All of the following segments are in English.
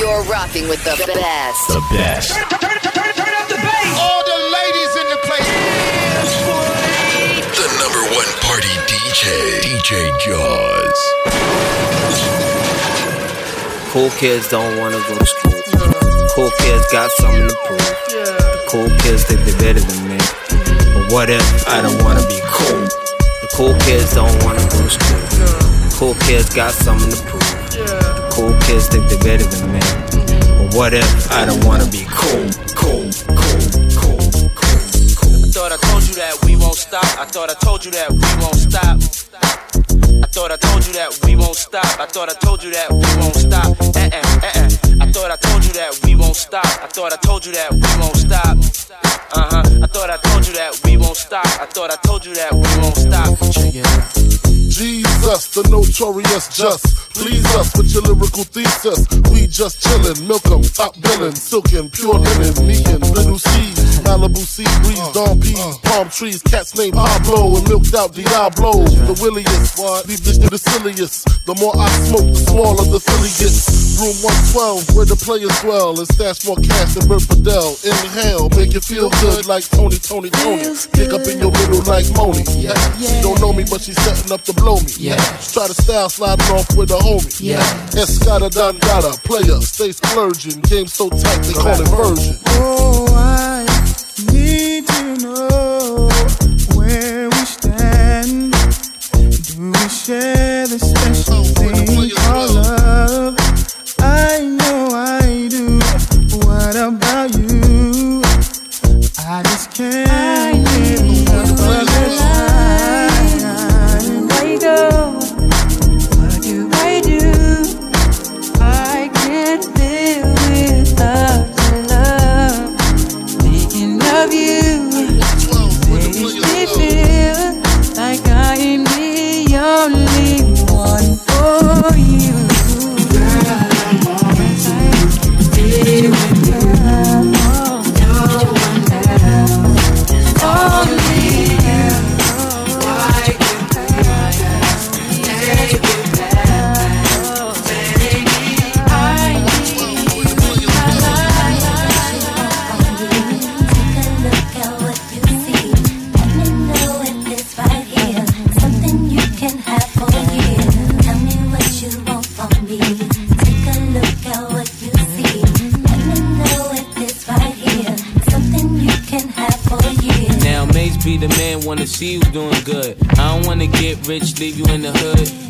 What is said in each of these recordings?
You're rocking with the best. The best. Turn, turn, turn, turn up the bass. All the ladies in the place. The number one party DJ. DJ Jaws. Cool kids don't wanna go to school. Cool kids got something to prove. The cool kids think they're better than me. But what if I don't wanna be cool? The cool kids don't wanna go to school. The cool kids got something to prove. Cool kids think they're better than me. But what if I don't wanna be cool? Cool, cool, cool, cool, cool. I thought I told you that we won't stop. I thought I told you that we won't stop. I thought I told you that we won't stop. I thought I told you that we won't stop. Uh uh uh uh. I thought I told you that we won't stop. I thought I told you that we won't stop. Uh huh. I thought I told you that we won't stop. I thought I told you that we won't stop. Check it out. Jesus, the notorious just. Please us with your lyrical thesis. We just chillin', milk 'em, top billin', silkin', pure linen, me and little seeds, Malibu sea breeze, uh, dawn peas, uh. palm trees, cats named Pablo and milked out Diablo. The williest, leave this to the silliest. The more I smoke, the smaller the silly gets. Room 112, where the players dwell, and stash more cash than Bert Fidel. Inhale, make you feel good like Tony, Tony, Tony. Pick up in your middle like Moni. She don't know me, but she's setting up to blow me. Yeah. Try to style sliding off with a homie. Yeah. Escada Dangada, player, stay splurging. Game so tight, they call it version. Oh, I wanna see you doing good. I don't wanna get rich, leave you in the hood.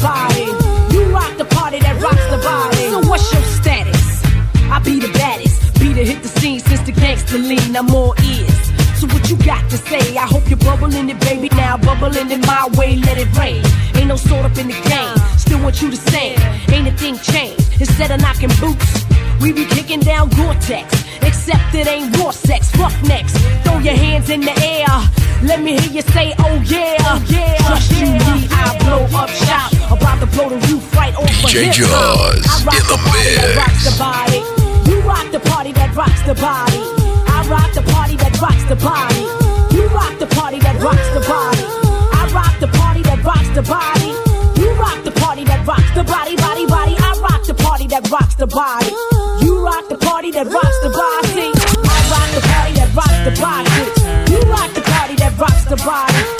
body. You rock the party that rocks the body. So what's your status? I be the baddest. Be the hit the scene since the gangster lean. I'm all ears. So what you got to say? I hope you're bubbling it, baby. Now bubbling in my way, let it rain. Ain't no sort up in the game. Still want you to sing. Ain't a thing changed. Instead of knocking boots, we be kicking down Gore-Tex. Except it ain't raw sex, roughnecks. Throw your hands in the air. Let me hear you say, oh yeah, oh yeah. Trust you, me, I blow up shop. About to blow the roof right off DJ hip Jaws I rock in the the party that mix. rocks the body. You rock the party that rocks the body. I rock the party that rocks the body. You rock the party that rocks the body. I rock the party that rocks the body. You rock the party that rocks the body, body, body. I rock the party that rocks the body. You rock the party that rocks the body. The body. You rock the party that rocks the body.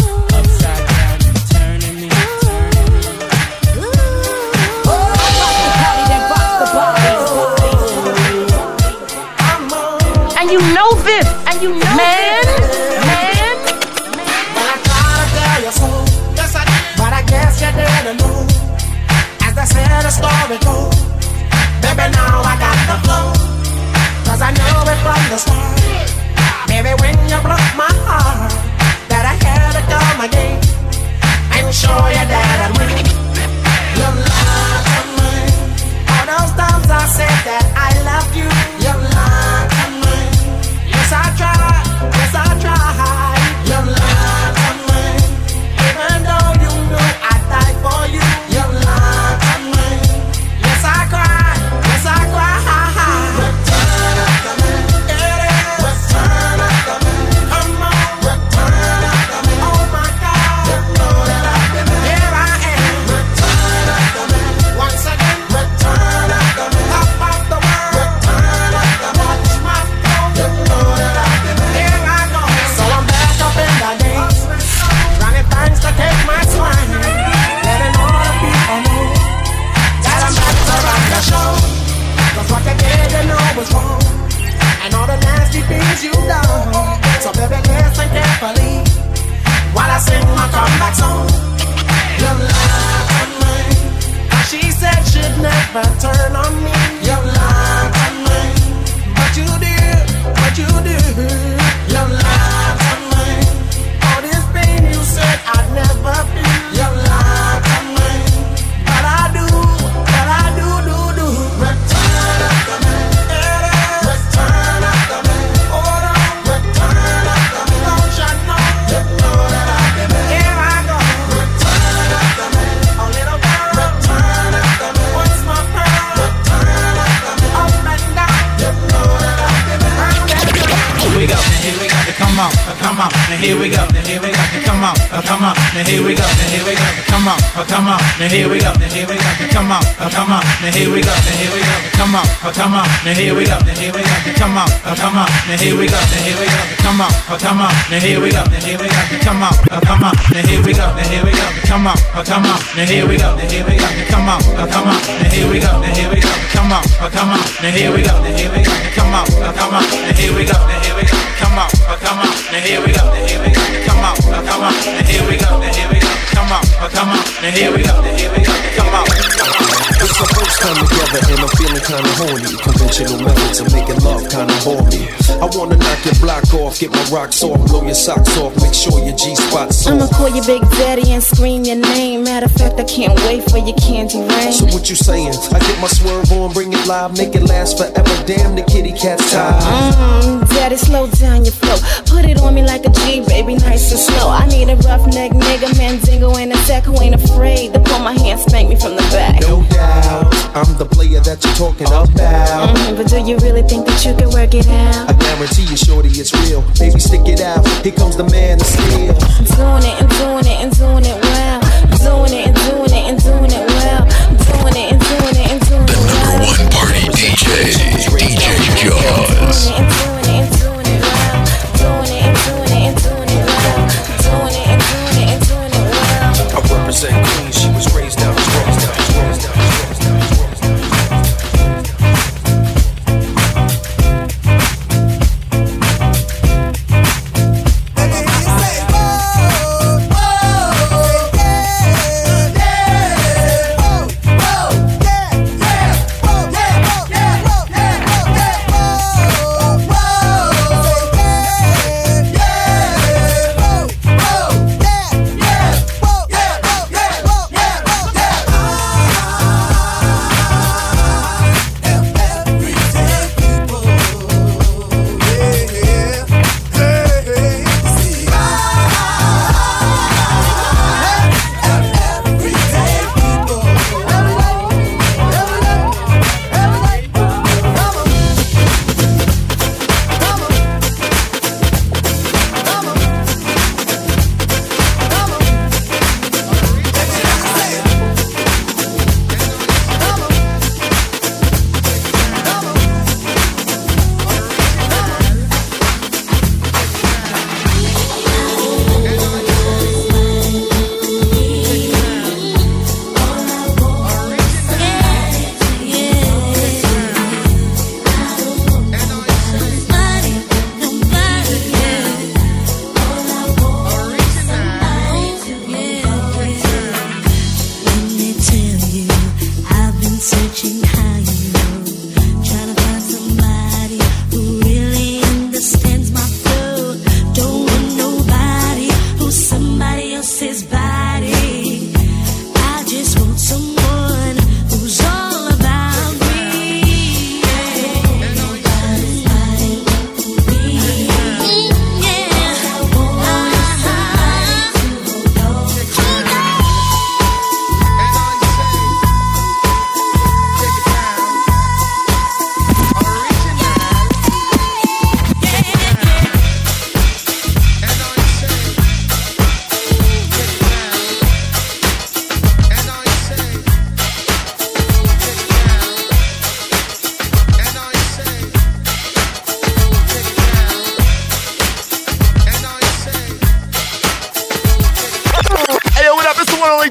Never turn come on, uh, now here we go, now here we go, come on, uh, come on, now here we go, now here we go, come on, uh, come on, now here we go, now here we go, come on, uh, come on, now here we go, now here we go, come on, uh, come on, now here we go, now here we go, come on, uh, come on, now here we go, now here we go, come on, uh, come on, now here we go, now here we go, come on, uh, come on, now here we go, now here we go, now come on, uh, come on, now here we go, now here we go, now come on, uh, come on, now here we go, now here we go, come on, uh, come on, now here we go, now here we go, come on, uh, come on, now here we go, now here we go, come on, come on, now here we go, now here we go, come on, uh, come on, now here we go, now here we go, come on, uh, come on, now here we go, now here we go, come on. First time together and I'm feeling kinda horny. Conventional methods of making love kinda me. I wanna knock your block off, get my rocks off, blow your socks off, make sure your G spot's I'ma call you Big Daddy and scream your name. Matter of fact, I can't wait for your candy rain. So what you saying? I get my swerve on, bring it live, make it last forever. Damn the kitty cat's tired. Mm, daddy, slow down your flow. Put it on me like a G, baby, nice and slow. I need a rough neck nigga, Mandingo in a sack who ain't afraid to pull my hand, spank me from the back. No doubt, I'm the player that you're talking about. Mhm, but do you really think that you can work it out? I guarantee you, shorty, it's real. Baby, stick it out. Here comes the man of steel. I'm doing it and doing it and doing it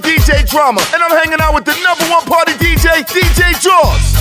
DJ Drama, and I'm hanging out with the number one party DJ, DJ Jaws.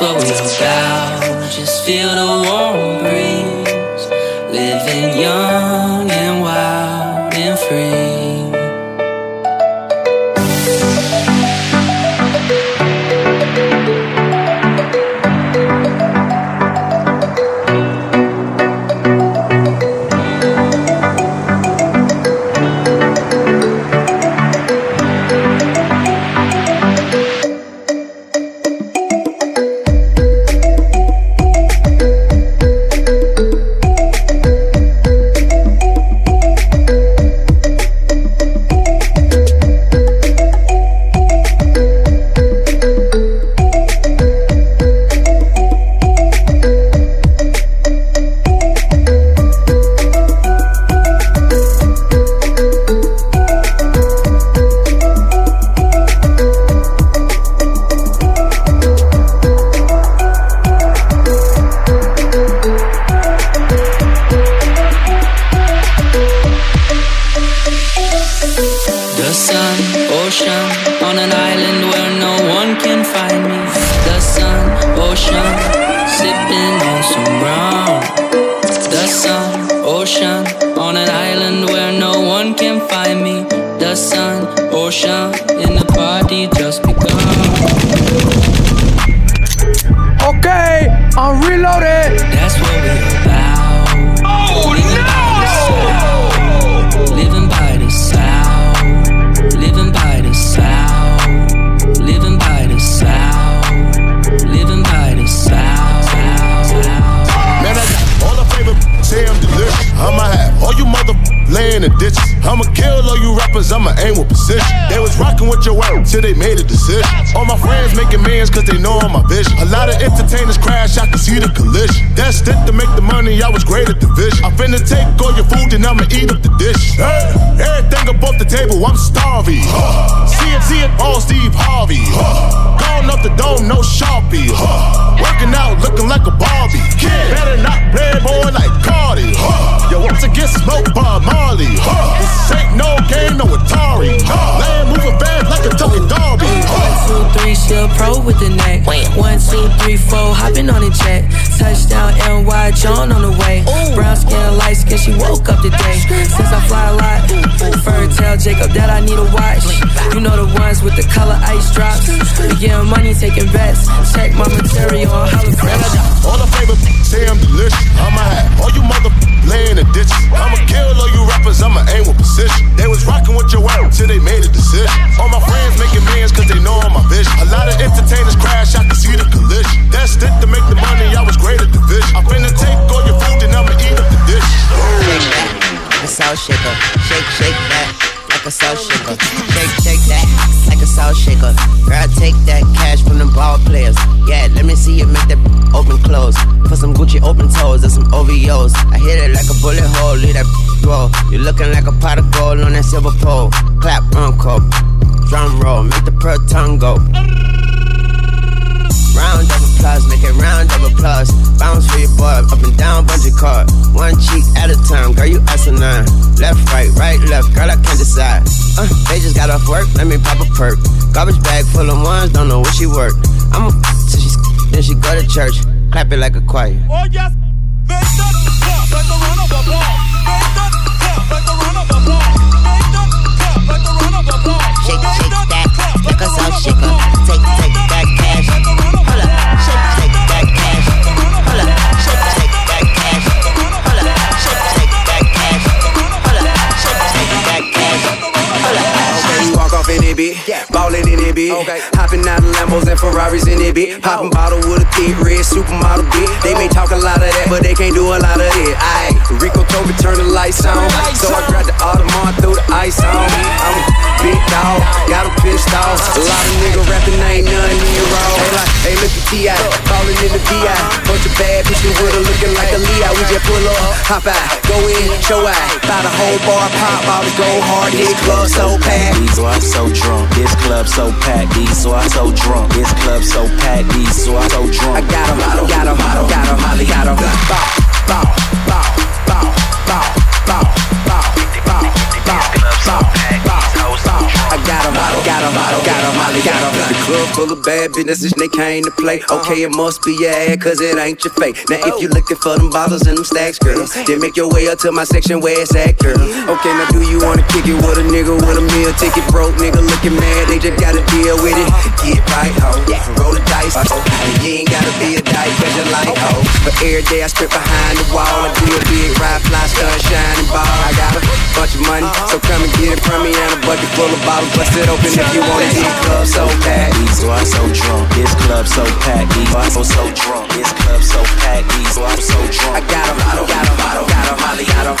What we're about. Just feel the warm breeze, living young. your work till they made a decision. All my friends making millions cause they know I'm my vision. A lot of entertainers crash, I can see the collision. That's it to make the money, I was great at division. I'm finna take all your food and I'ma eat up the dish. Hey, everything above the table, I'm starving. See it, see it, all Steve Harvey. Huh. Going up the dome, no Sharpie. Huh. Working out, looking like a Barbie. Kid. Better 4, on the jet. Touchdown, NY, John on the way. Brown skin, light skin, she woke up today. Since I fly a lot, fur tell Jacob that I need a watch. You know the ones with the color ice drops. We getting money, taking bets. Check my material on HelloFresh. All the favorite say I'm delicious. I'ma have all you mother laying in ditches. I'ma kill all you rappers, I'ma aim with precision. They was rocking with your ass till they made a decision. All my friends making millions cause they know I'm my vision. A lot of entertainers crash, shaker. Girl, take that cash from the ball players. Yeah, let me see you make that open close. Put some Gucci open toes and some OVOs. I hit it like a bullet hole, leave that roll. You looking like a pot of gold on that silver pole. Clap, uncle. Drum roll, make the pearl tongue go. Round of applause, make it round of applause. Bounce for your boy, up and down, bungee cord. One cheek at a time, girl, you asinine. Left, right, right, left, girl, I can't decide. Uh, they just got off work, let me pop a perk. Garbage bag full of ones, don't know where she work. I'm a so she then she go to church, clap it like a choir. Oh yes, make that clap like a run of applause. Make that clap like a run of applause. Make that clap like a run of applause. Shake, shake that, like a salt shaker. Take, take that cash. Hold up, shake, shake that cash. Hold up, shake, shake that cash. Hold up, shake, shake that cash. Hold up, shake, shake that cash. Hold up. Okay, you walk off in it, bitch. Ballin' in it, bitch. Hopping out of Lambos and Ferraris in it, bitch. Popping bottle with a thick red supermodel, bitch. They may talk a lot of that, but they can't do a lot of it. Aight, Rico told me turn the lights on. So I dog, got him pissed off. A lot of niggas rapping, ain't none in your roll. Hey, like, hey, look at T.I. Ballin' in the VI. Bunch of bad bitches with her looking like a Leo. We just pull up, hop out, go in, show out. Buy the whole bar, pop out, go hard, hit club so packed. So I'm so drunk, this club so packed. These, so I'm so drunk, this club so packed. These, so I'm so drunk. I got him, got him, got him, Molly, got him. Bow, bow, bow, bow, bow, bow, bow, bow, bow, bow, bow, bow. I got got him, got him, Molly, got him. The club full of bad businesses, they came to play. Uh-huh. Okay, it must be your ad, cause it ain't your fate. Now, if you looking for them bottles and them stacks, girl, then make your way up to my section where it's at, girl. Okay, now do you wanna kick it with a nigga with a meal ticket? Broke nigga looking mad, they just gotta deal with it. Uh-huh. Get right, ho. Roll the dice, ho. You ain't gotta be a dyke, cause you like, ho. But every day I strip behind the wall, I do a big ride, fly, stun, shining ball. I got a bunch of money, uh-huh. so come and get it from me. And a bucket full of bottles, bust it open if you wanna hit club so. These, so I'm so drunk, this club so packed. So I'm so, drunk, this club so packed. So I'm so drunk. I got him, got him, got him, Molly, got him.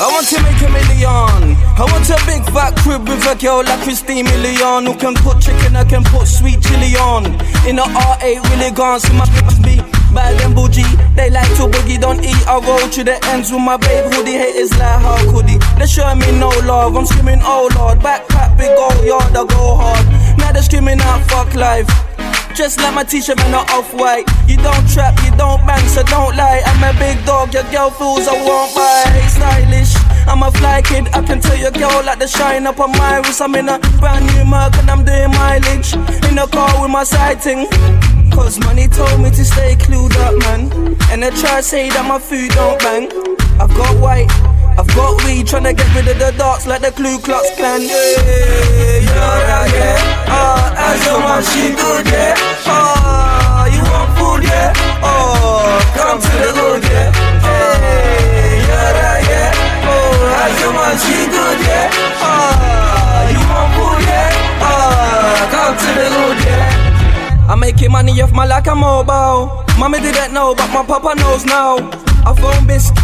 I want to make a million. I want a big fat crib with a girl like Christina Milian who can cook chicken, I can put sweet chili on. In a R8 really gone, so my bitch be bad and bougie. They like to boogie, don't eat. I roll to the ends with my babe hoodie. Haters like how could he? They show me no love. I'm screaming, oh lord. Backpack, big old yard, I go hard. Now they screaming out, fuck life. Just like my t-shirt and off-white You don't trap, you don't bang, so don't lie. I'm a big dog, your girl fools I won't Stylish, I'm a fly kid. I can tell your girl like the shine up on my wrist. I'm in a brand new Merc and I'm doing mileage. In a car with my sighting. Cause money told me to stay clued up, man. And they try to say that my food don't bang. I've got white, I've got weed Tryna get rid of the darks like the Ku Klux Klan. Yeah, yeah, yeah, Ah, as your man, she good, yeah. Ah, you want food, yeah. Oh, come to the hood, yeah. Hey, yeah, yeah Oh, as your man, she good, yeah. Ah, you want food, yeah. Ah, come to the hood, yeah. I'm making money off my like a mobile. Mommy didn't know, but my papa knows now. I phone bisc,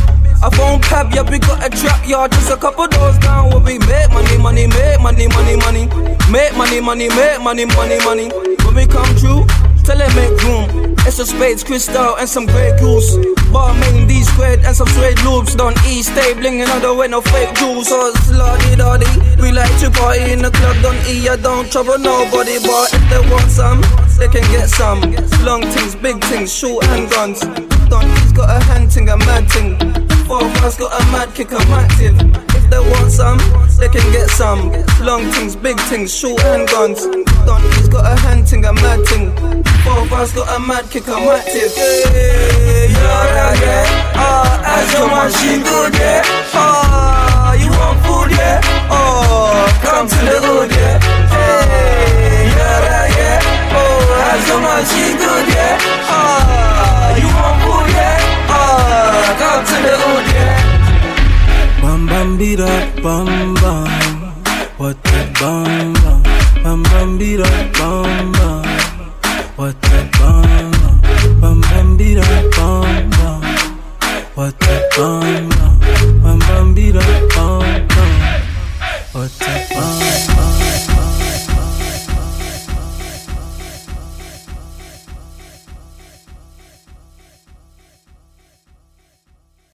I phone cab, yeah, we got a trap yard just a couple doors down. Where we make money, money, make money, money, money. Make money, money, make money, money, money. When we come true, tell them make room. It's a spades, Cristal, and some grey goose. Balmain, D squared, and some suede loops. Don't stay blinging, I don't no fake jewels. So it's lordy. We like to party in the club, don't don't trouble nobody. But if they want some, they can get some. Long things, big things, short handguns. Don't he's got a hand thing, a mad thing. Four of got a mad kick, I'm active. If they want some, they can get some. Long things, big things, short handguns. Donkey's got a hand ting, a mad ting. Four of got a mad kick, I'm active. Yeah, yeah, yeah. Ah, as your man, she good, yeah. Ah, you want food, yeah.